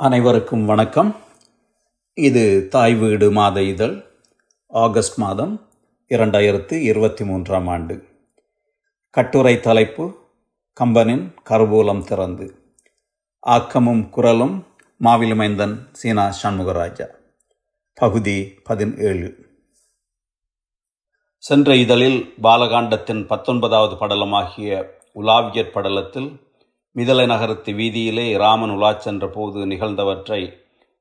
அனைவருக்கும் வணக்கம். இது தாய் வீடு மாத இதழ் ஆகஸ்ட் மாதம் இரண்டாயிரத்து இருபத்தி மூன்றாம் ஆண்டு. கட்டுரை தலைப்பு கம்பனின் கருவூலம் திறந்து. ஆக்கமும் குரலும் மாவிலுமைந்தன் சீனா சண்முகராஜா. பகுதி பதினேழு. சென்ற இதழில் பாலகாண்டத்தின் பத்தொன்பதாவது படலமாகிய உலாவியற் படலத்தில் மிதலை நகரத்து வீதியிலே ராமன் உலா சென்ற போது நிகழ்ந்தவற்றை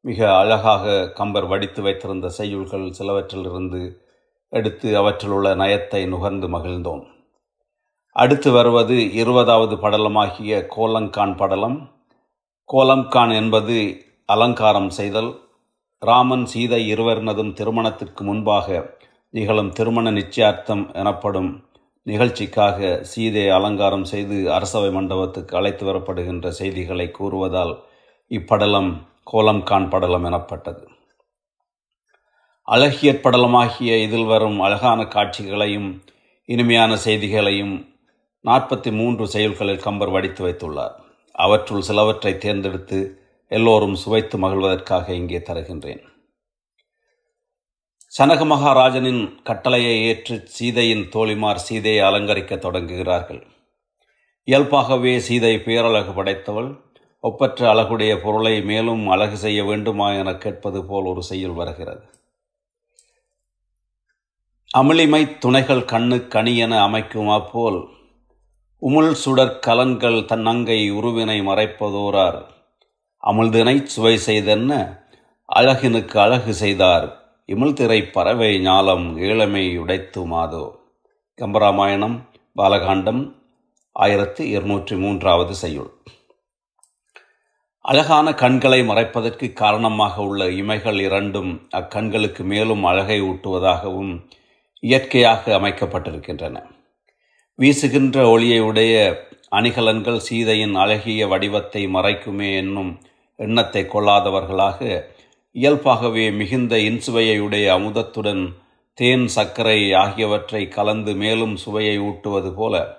மிக அழகாக கம்பர் வடித்து வைத்திருந்த செய்யுள்கள் சிலவற்றிலிருந்து எடுத்து அவற்றிலுள்ள நயத்தை நுகர்ந்து மகிழ்ந்தோம். அடுத்து வருவது இருபதாவது படலமாகிய கோலங்கான் படலம். கோலங்கான் என்பது அலங்காரம் செய்தல். ராமன் சீதை இருவரினதும் திருமணத்திற்கு முன்பாக நிகழும் திருமண நிச்சயார்த்தம் எனப்படும் நிகழ்ச்சிக்காக சீதை அலங்காரம் செய்து அரசவை மண்டபத்துக்கு அழைத்து வரப்படுகின்ற செய்திகளை கூறுவதால் இப்படலம் கோலம்கான் படலம் எனப்பட்டது. அழகியற் படலமாகிய இதில் வரும் அழகான காட்சிகளையும் இனிமையான செய்திகளையும் நாற்பத்தி மூன்று செயல்களில் கம்பர் வடித்து வைத்துள்ளார். அவற்றுள் சிலவற்றை தேர்ந்தெடுத்து எல்லோரும் சுவைத்து மகிழ்வதற்காக இங்கே தருகின்றேன். சனக மகாராஜனின் கட்டளையை ஏற்று சீதையின் தோழிமார் சீதையை அலங்கரிக்க தொடங்குகிறார்கள். இயல்பாகவே சீதை பேரழகு படைத்தவள். ஒப்பற்ற அழகுடைய பொருளை மேலும் அழகு செய்ய வேண்டுமா என கேட்பது போல் ஒரு செய்யுள் வருகிறது. அமிழிமை துணைகள் கண்ணு கனி என அமைக்கும் போல் உமுள் சுடர் கலன்கள் தன் அங்கை உருவினை மறைப்பதோரார். அமிழ்தினை சுவை செய்தென்ன அழகினுக்கு அழகு செய்தார். இமிழ்திரை பறவை ஞாலம் ஈழமை உடைத்து மாதோ கம்பராமாயணம் பாலகாண்டம் ஆயிரத்தி இருநூற்றி மூன்றாவது செய்யுள். அழகான கண்களை மறைப்பதற்கு காரணமாக உள்ள இமைகள் இரண்டும் அக்கண்களுக்கு மேலும் அழகை ஊட்டுவதாகவும் இயற்கையாக அமைக்கப்பட்டிருக்கின்றன. வீசுகின்ற ஒளியை உடைய அணிகலன்கள் சீதையின் அழகிய வடிவத்தை மறைக்குமே என்னும் எண்ணத்தை கொள்ளாதவர்களாக இயல்பாகவே மிகுந்த இன்சுவையுடைய அமுதத்துடன் தேன் சர்க்கரை ஆகியவற்றை கலந்து மேலும் சுவையை ஊட்டுவது போல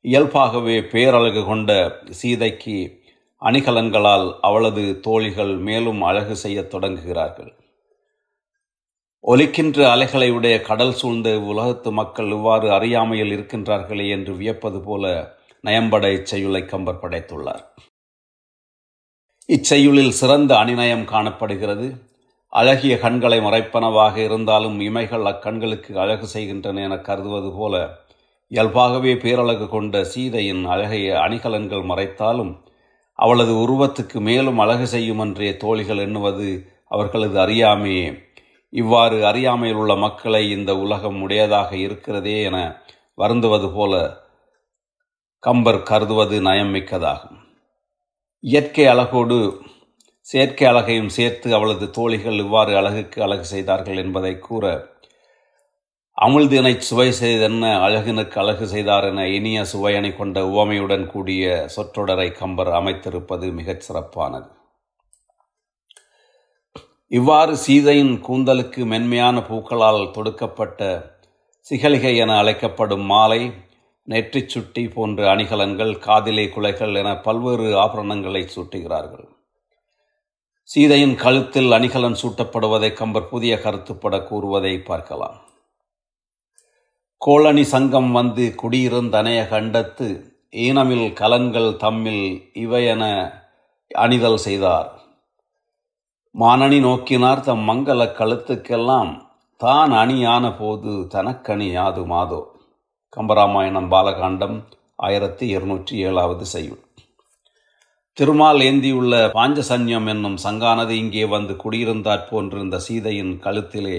இயல்பாகவே பேரழகு கொண்ட சீதைக்கு அணிகலன்களால் அவளது தோழிகள் மேலும் அழகு செய்யத் தொடங்குகிறார்கள். ஒலிக்கின்ற அலைகளை உடைய கடல் சூழ்ந்த உலகத்து மக்கள் இவ்வாறு அறியாமையில் இருக்கின்றார்களே என்று வியப்பது போல நயம்பட இச்செய்யுளை கம்பர் படைத்துள்ளார். இச்செய்யுளில் சிறந்த அணிநயம் காணப்படுகிறது. அழகிய கண்களை மறைப்பனவாக இருந்தாலும் இமைகள் அக்கண்களுக்கு அழகு செய்கின்றன என கருதுவது போல இயல்பாகவே பேரழகு கொண்ட சீதையின் அழகிய அணிகலன்கள் மறைத்தாலும் அவளது உருவத்துக்கு மேலும் அழகு செய்யும் என்றே தோழிகள் எண்ணுவது அவர்களது அறியாமையே. இவ்வாறு அறியாமையில் உள்ள மக்களை இந்த உலகம் உடையதாக இருக்கிறதே என வருந்துவது போல கம்பர் கருதுவது நயம் மிக்கதாகும். இயற்கை அழகோடு செயற்கை அழகையும் சேர்த்து அவளது தோழிகள் இவ்வாறு அழகுக்கு அழகு செய்தார்கள் என்பதை கூற அமிழ்தினை சுவை செய்தென்ன அழகினுக்கு அழகு செய்தார் என இனிய சுவையணி கொண்ட உவமையுடன் கூடிய சொற்றொடரை கம்பர் அமைத்திருப்பது மிகச் சிறப்பானது. இவ்வாறு சீதையின் கூந்தலுக்கு மென்மையான பூக்களால் தொடுக்கப்பட்ட சிகலிகை என அழைக்கப்படும் மாலை நெற்றிச் சுட்டி போன்ற அணிகலன்கள் காதிலே குலைகள் என பல்வேறு ஆபரணங்களை சூட்டுகிறார்கள். சீதையின் கழுத்தில் அணிகலன் சூட்டப்படுவதை கம்பர் புதிய கருத்துப்பட கூறுவதை பார்க்கலாம். கோளணி சங்கம் வந்து குடியிருந்தனைய கண்டத்து ஈனமில் கலன்கள் தம்மில் இவையென அணிதல் செய்தார். மானணி நோக்கினார் தம் மங்கள கழுத்துக்கெல்லாம் தான் அணியான போது தனக்கணி யாது மாதோ? கம்பராமாயணம் பாலகாண்டம் ஆயிரத்தி இருநூற்றி ஏழாவது செய்யுள். திருமால் ஏந்தியுள்ள பாஞ்சசன்யம் என்னும் சங்கானது இங்கே வந்து குடியிருந்தாற் போன்றிருந்த சீதையின் கழுத்திலே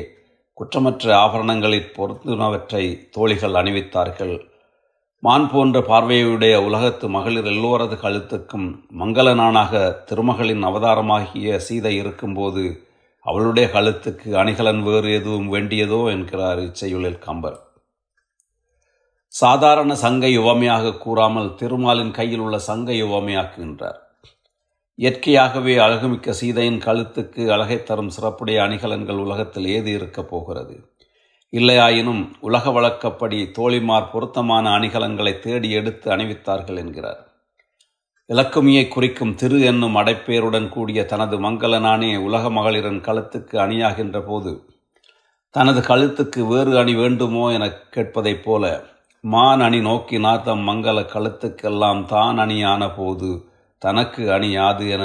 குற்றமற்ற ஆபரணங்களில் பொருத்தினவற்றை தோழிகள் அணிவித்தார்கள். மான் போன்ற பார்வையுடைய உலகத்து மகளிர் எல்லோரது கழுத்துக்கும் மங்களனானாக திருமகளின் அவதாரமாகிய சீதை இருக்கும்போது அவளுடைய கழுத்துக்கு அணிகலன் வேறு எதுவும் வேண்டியதோ என்கிறார் இச்செயுளில் கம்பர். சாதாரண சங்கை உவமையாக கூறாமல் திருமாலின் கையில் உள்ள சங்கை உவமையாக்குகின்றார் இயற்கையாகவே அழகுமிக்க சீதையின் கழுத்துக்கு அழகை தரும் சிறப்புடைய அணிகலன்கள் உலகத்தில் ஏது இருக்கப் போகிறது? இல்லையாயினும் உலக வழக்கப்படி தோழிமார் பொருத்தமான அணிகலன்களை தேடி எடுத்து அணிவித்தார்கள் என்கிறார். இலக்குமியை குறிக்கும் திரு என்னும் அடைப்பேருடன் கூடிய தனது மங்களனானே உலக மகளிரின் கழுத்துக்கு அணியாகின்ற போது தனது கழுத்துக்கு வேறு அணி வேண்டுமோ எனக் கேட்பதைப் போல மான் அணி நோக்கினார் தம் மங்கள கழுத்துக்கெல்லாம் தான் அணியான போது தனக்கு அணியாது என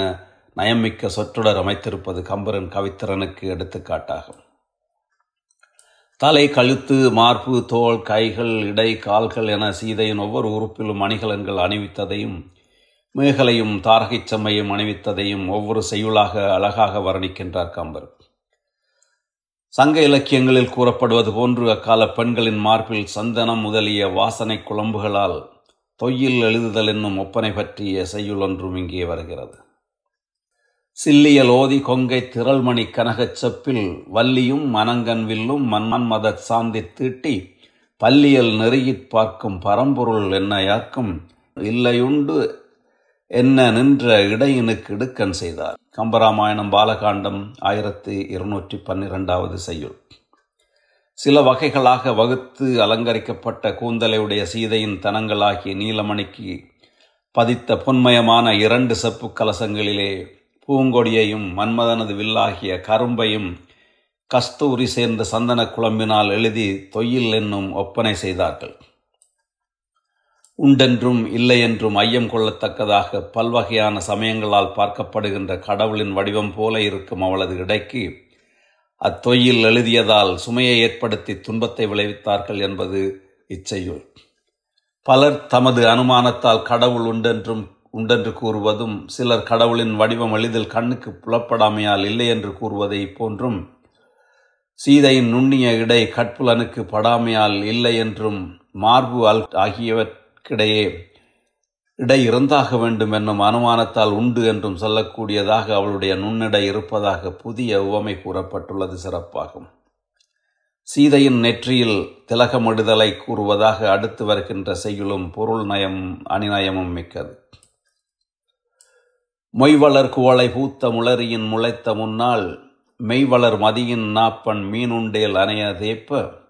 நயமிக்க சொற்றொடர் அமைத்திருப்பது கம்பரன் கவித்திறனுக்கு எடுத்துக்காட்டாகும். தலை கழுத்து மார்பு தோல் கைகள் இடை கால்கள் என சீதையின் ஒவ்வொரு உறுப்பிலும் அணிகலன்கள் அணிவித்ததையும் மேகலையும் தாரகைச் செம்மையும் அணிவித்ததையும் ஒவ்வொரு செய்யுளாக அழகாக வர்ணிக்கின்றார் கம்பர் சங்க இலக்கியங்களில் கூறப்படுவது போன்று அக்கால பெண்களின் மார்பில் சந்தனம் முதலிய வாசனை குழம்புகளால் தொய்யில் எழுதுதல் என்னும் ஒப்பனை பற்றிய செய்யுள் ஒன்றும் இங்கே வருகிறது. சில்லியல் ஓதி கொங்கை திரள்மணி கனகச் செப்பில் வள்ளியும் மனங்கன் வில்லும் மன்மத சாந்தி தீட்டி பல்லியல் நெருகிப் பார்க்கும் பரம்பொருள் என்ன யாக்கும் இல்லையுண்டு என்ன நின்ற இடையினுக்கு இடுக்கன் செய்தார். கம்பராமாயணம் பாலகாண்டம் ஆயிரத்தி இருநூற்றி பன்னிரெண்டாவது செய்யுள். சில வகைகளாக வகுத்து அலங்கரிக்கப்பட்ட கூந்தலையுடைய சீதையின் தனங்களாகிய நீலமணிக்கு பதித்த பொன்மயமான இரண்டு செப்பு கலசங்களிலே பூங்கொடியையும் மன்மதனது வில்லாகிய கரும்பையும் கஸ்தூரி சேர்ந்த சந்தன குழம்பினால் எழுதி தொயில் என்னும் ஒப்பனை செய்தார்கள். உண்டென்றும் இல்லை என்றும் ஐயம் கொள்ளத்தக்கதாக பல்வகையான சமயங்களால் பார்க்கப்படுகின்ற கடவுளின் வடிவம் போல இருக்கும் அவளது இடைக்கு அத்தொயில் எழுதியதால் சுமையை ஏற்படுத்தி துன்பத்தை விளைவித்தார்கள் என்பது இச்செய்யுள். பலர் தமது அனுமானத்தால் கடவுள் உண்டென்றும் உண்டென்று கூறுவதும் சிலர் கடவுளின் வடிவம் எளிதில் கண்ணுக்கு புலப்படாமையால் இல்லை என்று கூறுவதை போன்றும் சீதையின் நுண்ணிய இடை கட்புலனுக்கு படாமையால் இல்லை என்றும் மார்பு அல் ஆகியவற்றிடையே இடை இருந்தாக வேண்டும் என்னும் அனுமானத்தால் உண்டு என்றும் சொல்லக்கூடியதாக அவளுடைய நுண்ணிடை இருப்பதாக புதிய உவமை கூறப்பட்டுள்ளது சிறப்பாகும். சீதையின் நெற்றியில் திலகமிடுதலை கூறுவதாக அடுத்து வருகின்ற செய்யுளும் பொருள் நயம் அணிநயமும் மிக்கது. மொய்வளர் குவளை பூத்த முளரியின் முளைத்த முன்னால் மெய்வளர் மதியின் நாப்பன் மீனுண்டேல் அணைய தேப்ப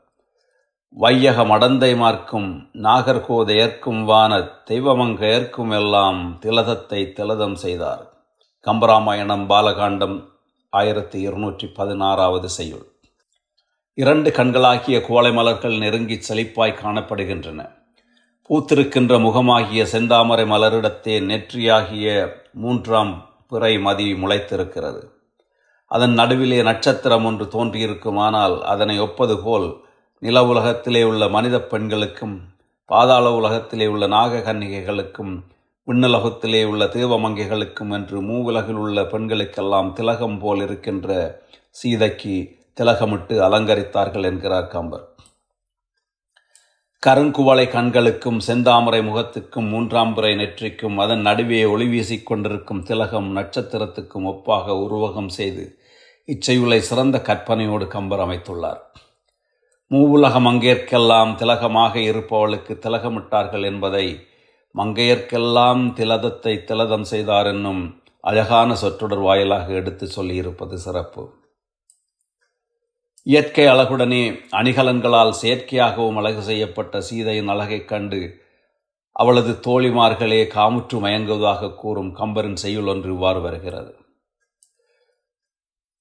வையக மடந்தை மார்க்கும் நாகர்கோதையர்க்கும் வான தெய்வமங்கையர்க்கும் எல்லாம் திலதத்தை திலதம் செய்தார். கம்பராமாயணம் பாலகாண்டம் ஆயிரத்தி இருநூற்றி பதினாறாவது செய்யுள். இரண்டு கண்களாகிய கோலை மலர்கள் நெருங்கி செழிப்பாய் காணப்படுகின்றன. பூத்திருக்கின்ற முகமாகிய செந்தாமரை மலரிடத்தே நெற்றியாகிய மூன்றாம் பிறை மதி முளைத்திருக்கிறது. அதன் நடுவிலே நட்சத்திரம் ஒன்று தோன்றியிருக்குமானால் அதனை ஒப்பது போல் நில உலகத்திலே உள்ள மனித பெண்களுக்கும் பாதாள உலகத்திலே உள்ள நாககன்னிகைகளுக்கும் விண்ணுலகத்திலே உள்ள தேவமங்கைகளுக்கும் என்று மூவுலகில் உள்ள பெண்களுக்கெல்லாம் திலகம் போல் இருக்கின்ற சீதைக்கு திலகமிட்டு அலங்கரித்தார்கள் என்கிறார் கம்பர். கருங்குவளை கண்களுக்கும் செந்தாமரை முகத்துக்கும் மூன்றாம் பிறை நெற்றிக்கும் அதன் நடுவே ஒளி வீசிக் கொண்டிருக்கும் திலகம் நட்சத்திரத்துக்கும் ஒப்பாக உருவகம் செய்து இச்செயுளை சிறந்த கற்பனையோடு கம்பர் அமைத்துள்ளார். மூவுலக மங்கையர்க்கெல்லாம் திலகமாக இருப்பவளுக்கு திலகமிட்டார்கள் என்பதை மங்கையர்க்கெல்லாம் திலதத்தை திலதம் செய்தார் என்னும் அழகான சொற்றொடர் வாயிலாக எடுத்து சொல்லியிருப்பது சிறப்பு. இயற்கை அழகுடனே அணிகலன்களால் செயற்கையாகவும் அழகு செய்யப்பட்ட சீதையின் அழகைக் கண்டு அவளது தோழிமார்களே காமுற்று மயங்குவதாக கூறும் கம்பரின் செய்யுள் ஒன்று இவ்வாறு வருகிறது.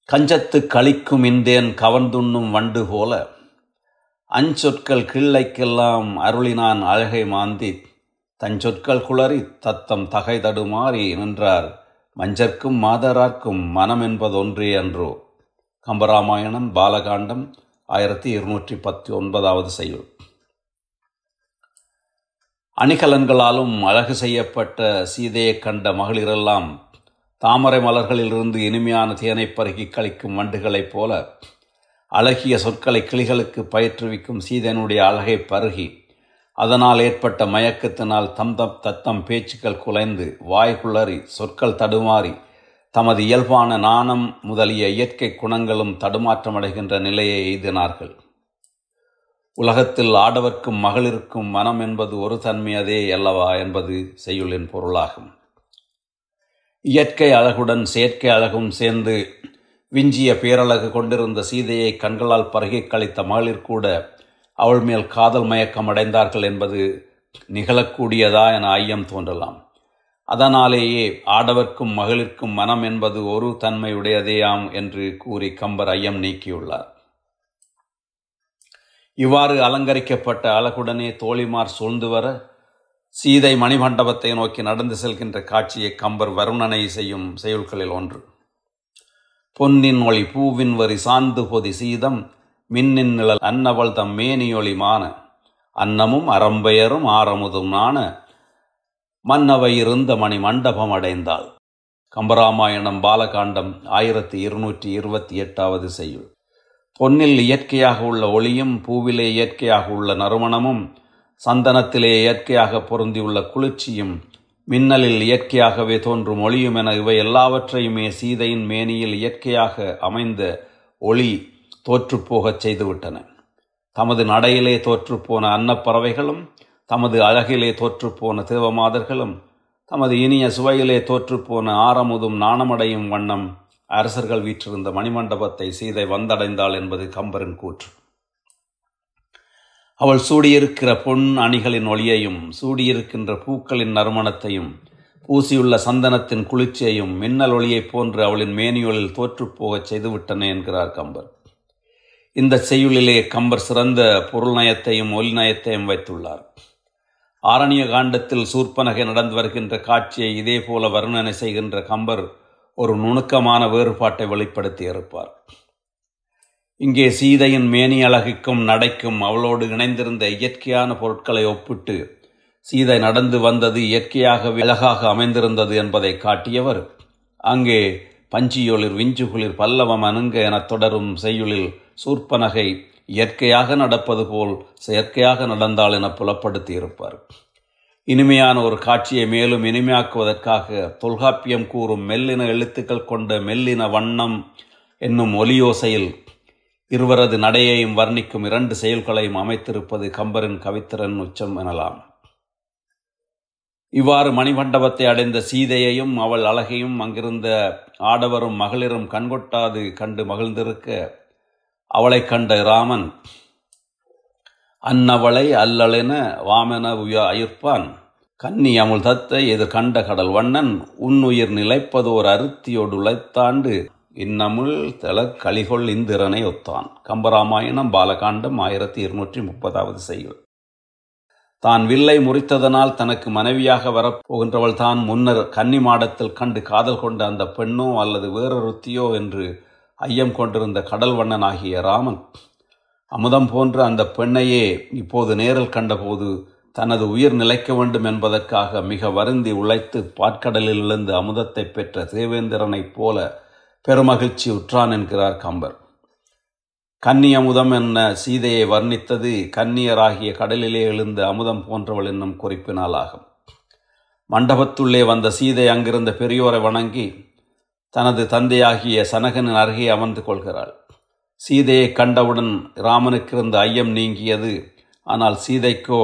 கஞ்சத்து கழிக்கும் இந்தேன் கவர்ந்துண்ணும் வண்டு போல அஞ்சொற்கள் கிள்ளைக்கெல்லாம் அருளினான் அழகை மாந்தி. தஞ்சொற்கள் குளறி தத்தம் தகை தடுமாறி நின்றார். மஞ்சர்க்கும் மாதரார்க்கும் மனம் என்பதொன்றே அன்றோ. கம்பராமாயணம் பாலகாண்டம் ஆயிரத்தி இருநூற்றி பத்தி ஒன்பதாவது செய்யுள். அணிகலன்களாலும் அழகு செய்யப்பட்ட சீதையை கண்ட மகளிரெல்லாம் தாமரை மலர்களிலிருந்து இனிமையான தேனை பருகி கழிக்கும் வண்டுகளைப் போல அழகிய சொற்களை கிளிகளுக்கு பயிற்றுவிக்கும் சீதனுடைய அழகை பருகி அதனால் ஏற்பட்ட மயக்கத்தினால் தம் தம் தத்தம் பேச்சுக்கள் குலைந்து வாய் குளறி சொற்கள் தடுமாறி தமது இயல்பான நாணம் முதலிய இயற்கை குணங்களும் தடுமாற்றமடைகின்ற நிலையை எய்தினார்கள். உலகத்தில் ஆடவர்க்கும் மகளிருக்கும் மனம் என்பது ஒரு தன்மையதே அல்லவா என்பது செய்யுளின் பொருளாகும். இயற்கை அழகுடன் செயற்கை அழகும் சேர்ந்து விஞ்சிய பேரழகு கொண்டிருந்த சீதையை கண்களால் பருகி கழித்த மகளிர் கூட அவள் மேல் காதல் மயக்கம் அடைந்தார்கள் என்பது நிகழக்கூடியதா என ஐயம் தோன்றலாம். அதனாலேயே ஆடவர்க்கும் மகளிர்க்கும் மனம் என்பது ஒரு தன்மையுடையதேயாம் என்று கூறி கம்பர் ஐயம் நீக்கியுள்ளார். இவ்வாறு அலங்கரிக்கப்பட்ட அழகுடனே தோழிமார் சூழ்ந்து வர சீதை மணிமண்டபத்தை நோக்கி நடந்து செல்கின்ற காட்சியை கம்பர் வருணனை செய்யும் செயல்களில் ஒன்று. பொன்னின் ஒளி பூவின் வரி சார்ந்து பொதி சீதம் மின்னின் நிழல் அன்னவள் தம் மேனியொளி மான. அன்னமும் அறம்பெயரும் ஆரமுதும் நாண மன்னவை இருந்த மணி மண்டபம் அடைந்தாள். கம்பராமாயணம் பாலகாண்டம் ஆயிரத்தி இருநூற்றி இருபத்தி எட்டாவது செய்யுள். பொன்னில் இயற்கையாக உள்ள ஒளியும் பூவிலே இயற்கையாக உள்ள நறுமணமும் சந்தனத்திலே இயற்கையாக பொருந்தியுள்ள குளிர்ச்சியும் மின்னலில் இயற்கையாகவே தோன்றும் ஒளியும் என இவை எல்லாவற்றையுமே சீதையின் மேனியில் இயற்கையாக அமைந்த ஒளி தோற்றுப்போகச் செய்துவிட்டன. தமது நடையிலே தோற்றுப்போன அன்னப்பறவைகளும் தமது அழகிலே தோற்றுப்போன தேவமாதர்களும் தமது இனிய சுவையிலே தோற்றுப்போன ஆரமுதும் நாணமடையும் வண்ணம் அரசர்கள் வீற்றிருந்த மணிமண்டபத்தை சீதை வந்தடைந்தாள் என்பது கம்பரின் கூற்று. அவள் சூடியிருக்கிற பொன் அணிகளின் ஒளியையும் சூடியிருக்கின்ற பூக்களின் நறுமணத்தையும் பூசியுள்ள சந்தனத்தின் குளிர்ச்சியையும் மின்னல் ஒளியைப் போன்று அவளின் மேனியொலில் தோற்றுப்போகச் செய்துவிட்டன என்கிறார் கம்பர். இந்த செய்யுளிலே கம்பர் சிறந்த பொருள் நயத்தையும் ஒலி நயத்தையும் வைத்துள்ளார். ஆரணிய காண்டத்தில் சூர்ப்பனகை நடந்து வருகின்ற காட்சியை இதே போல வர்ணனை செய்கின்ற கம்பர் ஒரு நுணுக்கமான வேறுபாட்டை வெளிப்படுத்தி இருப்பார். இங்கே சீதையின் மேனி அழகுக்கும் நடைக்கும் அவளோடு இணைந்திருந்த இயற்கையான பொருட்களை ஒப்பிட்டு சீதை நடந்து வந்தது இயற்கையாக அழகாக அமைந்திருந்தது என்பதை காட்டியவர் அங்கே பஞ்சியொளிர் விஞ்சுகுளிர் பல்லவம் அணுங்க எனத் தொடரும் செய்யுளில் சூர்ப்பனகை இயற்கையாக நடப்பது போல் செயற்கையாக நடந்தாள் என புலப்படுத்தியிருப்பார். இனிமையான ஒரு காட்சியை மேலும் இனிமையாக்குவதற்காக தொல்காப்பியம் கூறும் மெல்லின எழுத்துக்கள் கொண்ட மெல்லின வண்ணம் என்னும் ஒலியோசையில் இருவரது நடையையும் வர்ணிக்கும் இரண்டு செயல்களையும் அமைத்திருப்பது கம்பரின் கவித்திறன் உச்சம் எனலாம். இவ்வாறு மணிமண்டபத்தை அடைந்த சீதையையும் அவள் அழகையும் அங்கிருந்த ஆடவரும் மகளிரும் கண்கொட்டாது கண்டு மகிழ்ந்திருக்க அவளை கண்ட ராமன் அன்னவளை அல்லலென வாமென உய அயிர்ப்பான் கன்னி அமுல் தத்தை எதிர்கண்ட கண்ட கடல் வண்ணன் உன்னுயிர் நிலைப்பதோர் அருத்தியோடு உழைத்தாண்டு இன்னமுள் தல கலிகொள் இந்திரனை ஒத்தான். கம்பராமாயணம் பாலகாண்டம் ஆயிரத்தி இருநூற்றி முப்பதாவது செய்யுள். தான் வில்லை முறித்ததனால் தனக்கு மனைவியாக வரப்போகின்றவள் தான் முன்னர் கன்னி மாடத்தில் கண்டு காதல் கொண்ட அந்த பெண்ணோ அல்லது வேறொருத்தியோ என்று ஐயம் கொண்டிருந்த கடல் வண்ணனாகிய ராமன் அமுதம் போன்ற அந்த பெண்ணையே இப்போது நேரில் கண்டபோது தனது உயிர் நிலைக்க வேண்டும் என்பதற்காக மிக வருந்தி உழைத்து பாற்கடலில் இருந்து அமுதத்தை பெற்ற தேவேந்திரனைப் போல பெருமகிழ்ச்சி உற்றான் என்கிறார் கம்பர். கன்னி அமுதம் என்ன சீதையை வர்ணித்தது கன்னியராகிய கடலிலே எழுந்த அமுதம் போன்றவள் என்னும் குறிப்பினால் ஆகும் மண்டபத்துள்ளே வந்த சீதை அங்கிருந்த பெரியோரை வணங்கி தனது தந்தையாகிய சனகனின் அருகே அமர்ந்து கொள்கிறாள். சீதையை கண்டவுடன் ராமனுக்கு இருந்த ஐயம் நீங்கியது. ஆனால் சீதைக்கோ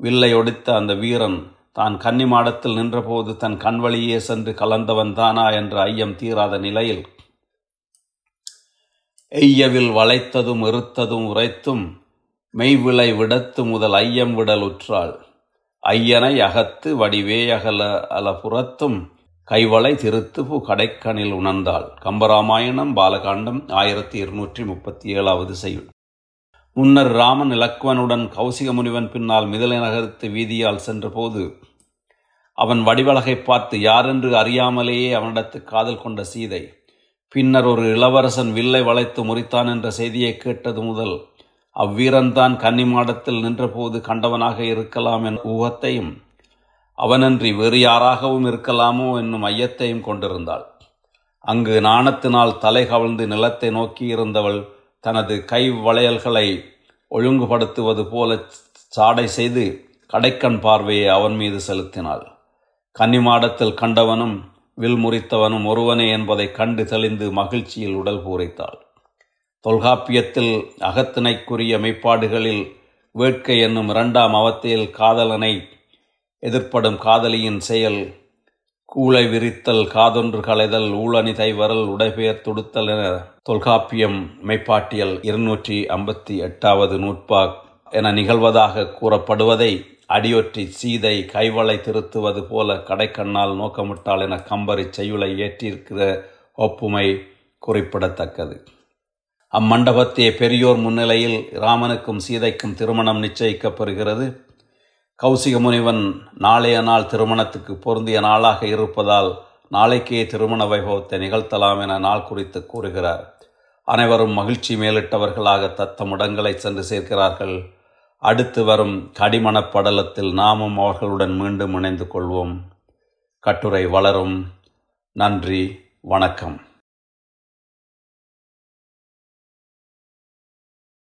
வில்லை ஒடித்த அந்த வீரன் தான் கன்னிமாடத்தில் நின்றபோது தன் கண் வழியே சென்று கலந்தவன் தானா என்ற ஐயம் தீராத நிலையில் எய்யவில் வளைத்ததும் இருத்ததும் உரைத்தும் மெய்விளை விடத்து முதல் ஐயம் விடல் உற்றாள். ஐயனை அகத்து வடிவே அகல அல புறத்தும் கைவளை திருத்துபு கடைக்கணில் உணர்ந்தாள். கம்பராமாயணம் பாலகாண்டம் ஆயிரத்தி இருநூற்றி முப்பத்தி ஏழாவது செய்யுள். முன்னர் ராமன் இலக்குவனுடன் கௌசிக முனிவன் பின்னால் மிதலை நகரத்து வீதியால் சென்றபோது அவன் வடிவழகை பார்த்து யாரென்று அறியாமலேயே அவனிடத்து காதல் கொண்ட சீதை பின்னர் ஒரு இளவரசன் வில்லை வளைத்து முறித்தான் என்ற செய்தியை கேட்டது முதல் அவ்வீரன்தான் கன்னிமாடத்தில் நின்றபோது கண்டவனாக இருக்கலாம் என் ஊகத்தையும் அவனன்றி வேறு யாராகவும் இருக்கலாமோ என்னும் ஐயத்தையும் கொண்டிருந்தாள். அங்கு நாணத்தினால் தலை கவிழ்ந்து நிலத்தை நோக்கியிருந்தவள் தனது கை வளையல்களை ஒழுங்குபடுத்துவது போல சாடை செய்து கடைக்கண் பார்வையை அவன் மீது செலுத்தினாள். கன்னிமாடத்தில் கண்டவனும் வில் முறித்தவனும் ஒருவனே என்பதை கண்டு தெளிந்து மகிழ்ச்சியில் உடல் பூரைத்தாள். தொல்காப்பியத்தில் அகத்தினைக்குரிய மெய்ப்பாடுகளில் வேட்கை என்னும் இரண்டாம் அவத்தையில் காதலனை எதிர்ப்படும் காதலியின் செயல் கூளை விரித்தல் காதொன்று களைதல் ஊழணி தைவரல் உடைபெயர் துடுத்தல் என தொல்காப்பியம் மெய்ப்பாட்டியல் இருநூற்றி ஐம்பத்தி எட்டாவது நூற்பா என நிகழ்வதாக கூறப்படுவதை அடியொற்றி சீதை கைவளை திருத்துவது போல கடைக்கண்ணால் நோக்கமிட்டாள் என கம்பரி செய்யுளை ஏற்றியிருக்கிற ஒப்புமை குறிப்பிடத்தக்கது. அம்மண்டபத்தே பெரியோர் முன்னிலையில் ராமனுக்கும் சீதைக்கும் திருமணம் நிச்சயிக்கப்பெறுகிறது கௌசிக முனிவன் நாளைய நாள் திருமணத்துக்கு பொருந்திய நாளாக இருப்பதால் நாளைக்கே திருமண வைபவத்தை நிகழ்த்தலாம் என நாள் குறித்து கூறுகிறார். அனைவரும் மகிழ்ச்சி மேலிட்டவர்களாக தத்தம் இடங்களை சென்று சேர்க்கிறார்கள். அடுத்து வரும் கடிமணப் படலத்தில் நாமும் அவர்களுடன் மீண்டும் இணைந்து கொள்வோம். கட்டுரை வளரும். நன்றி. வணக்கம்.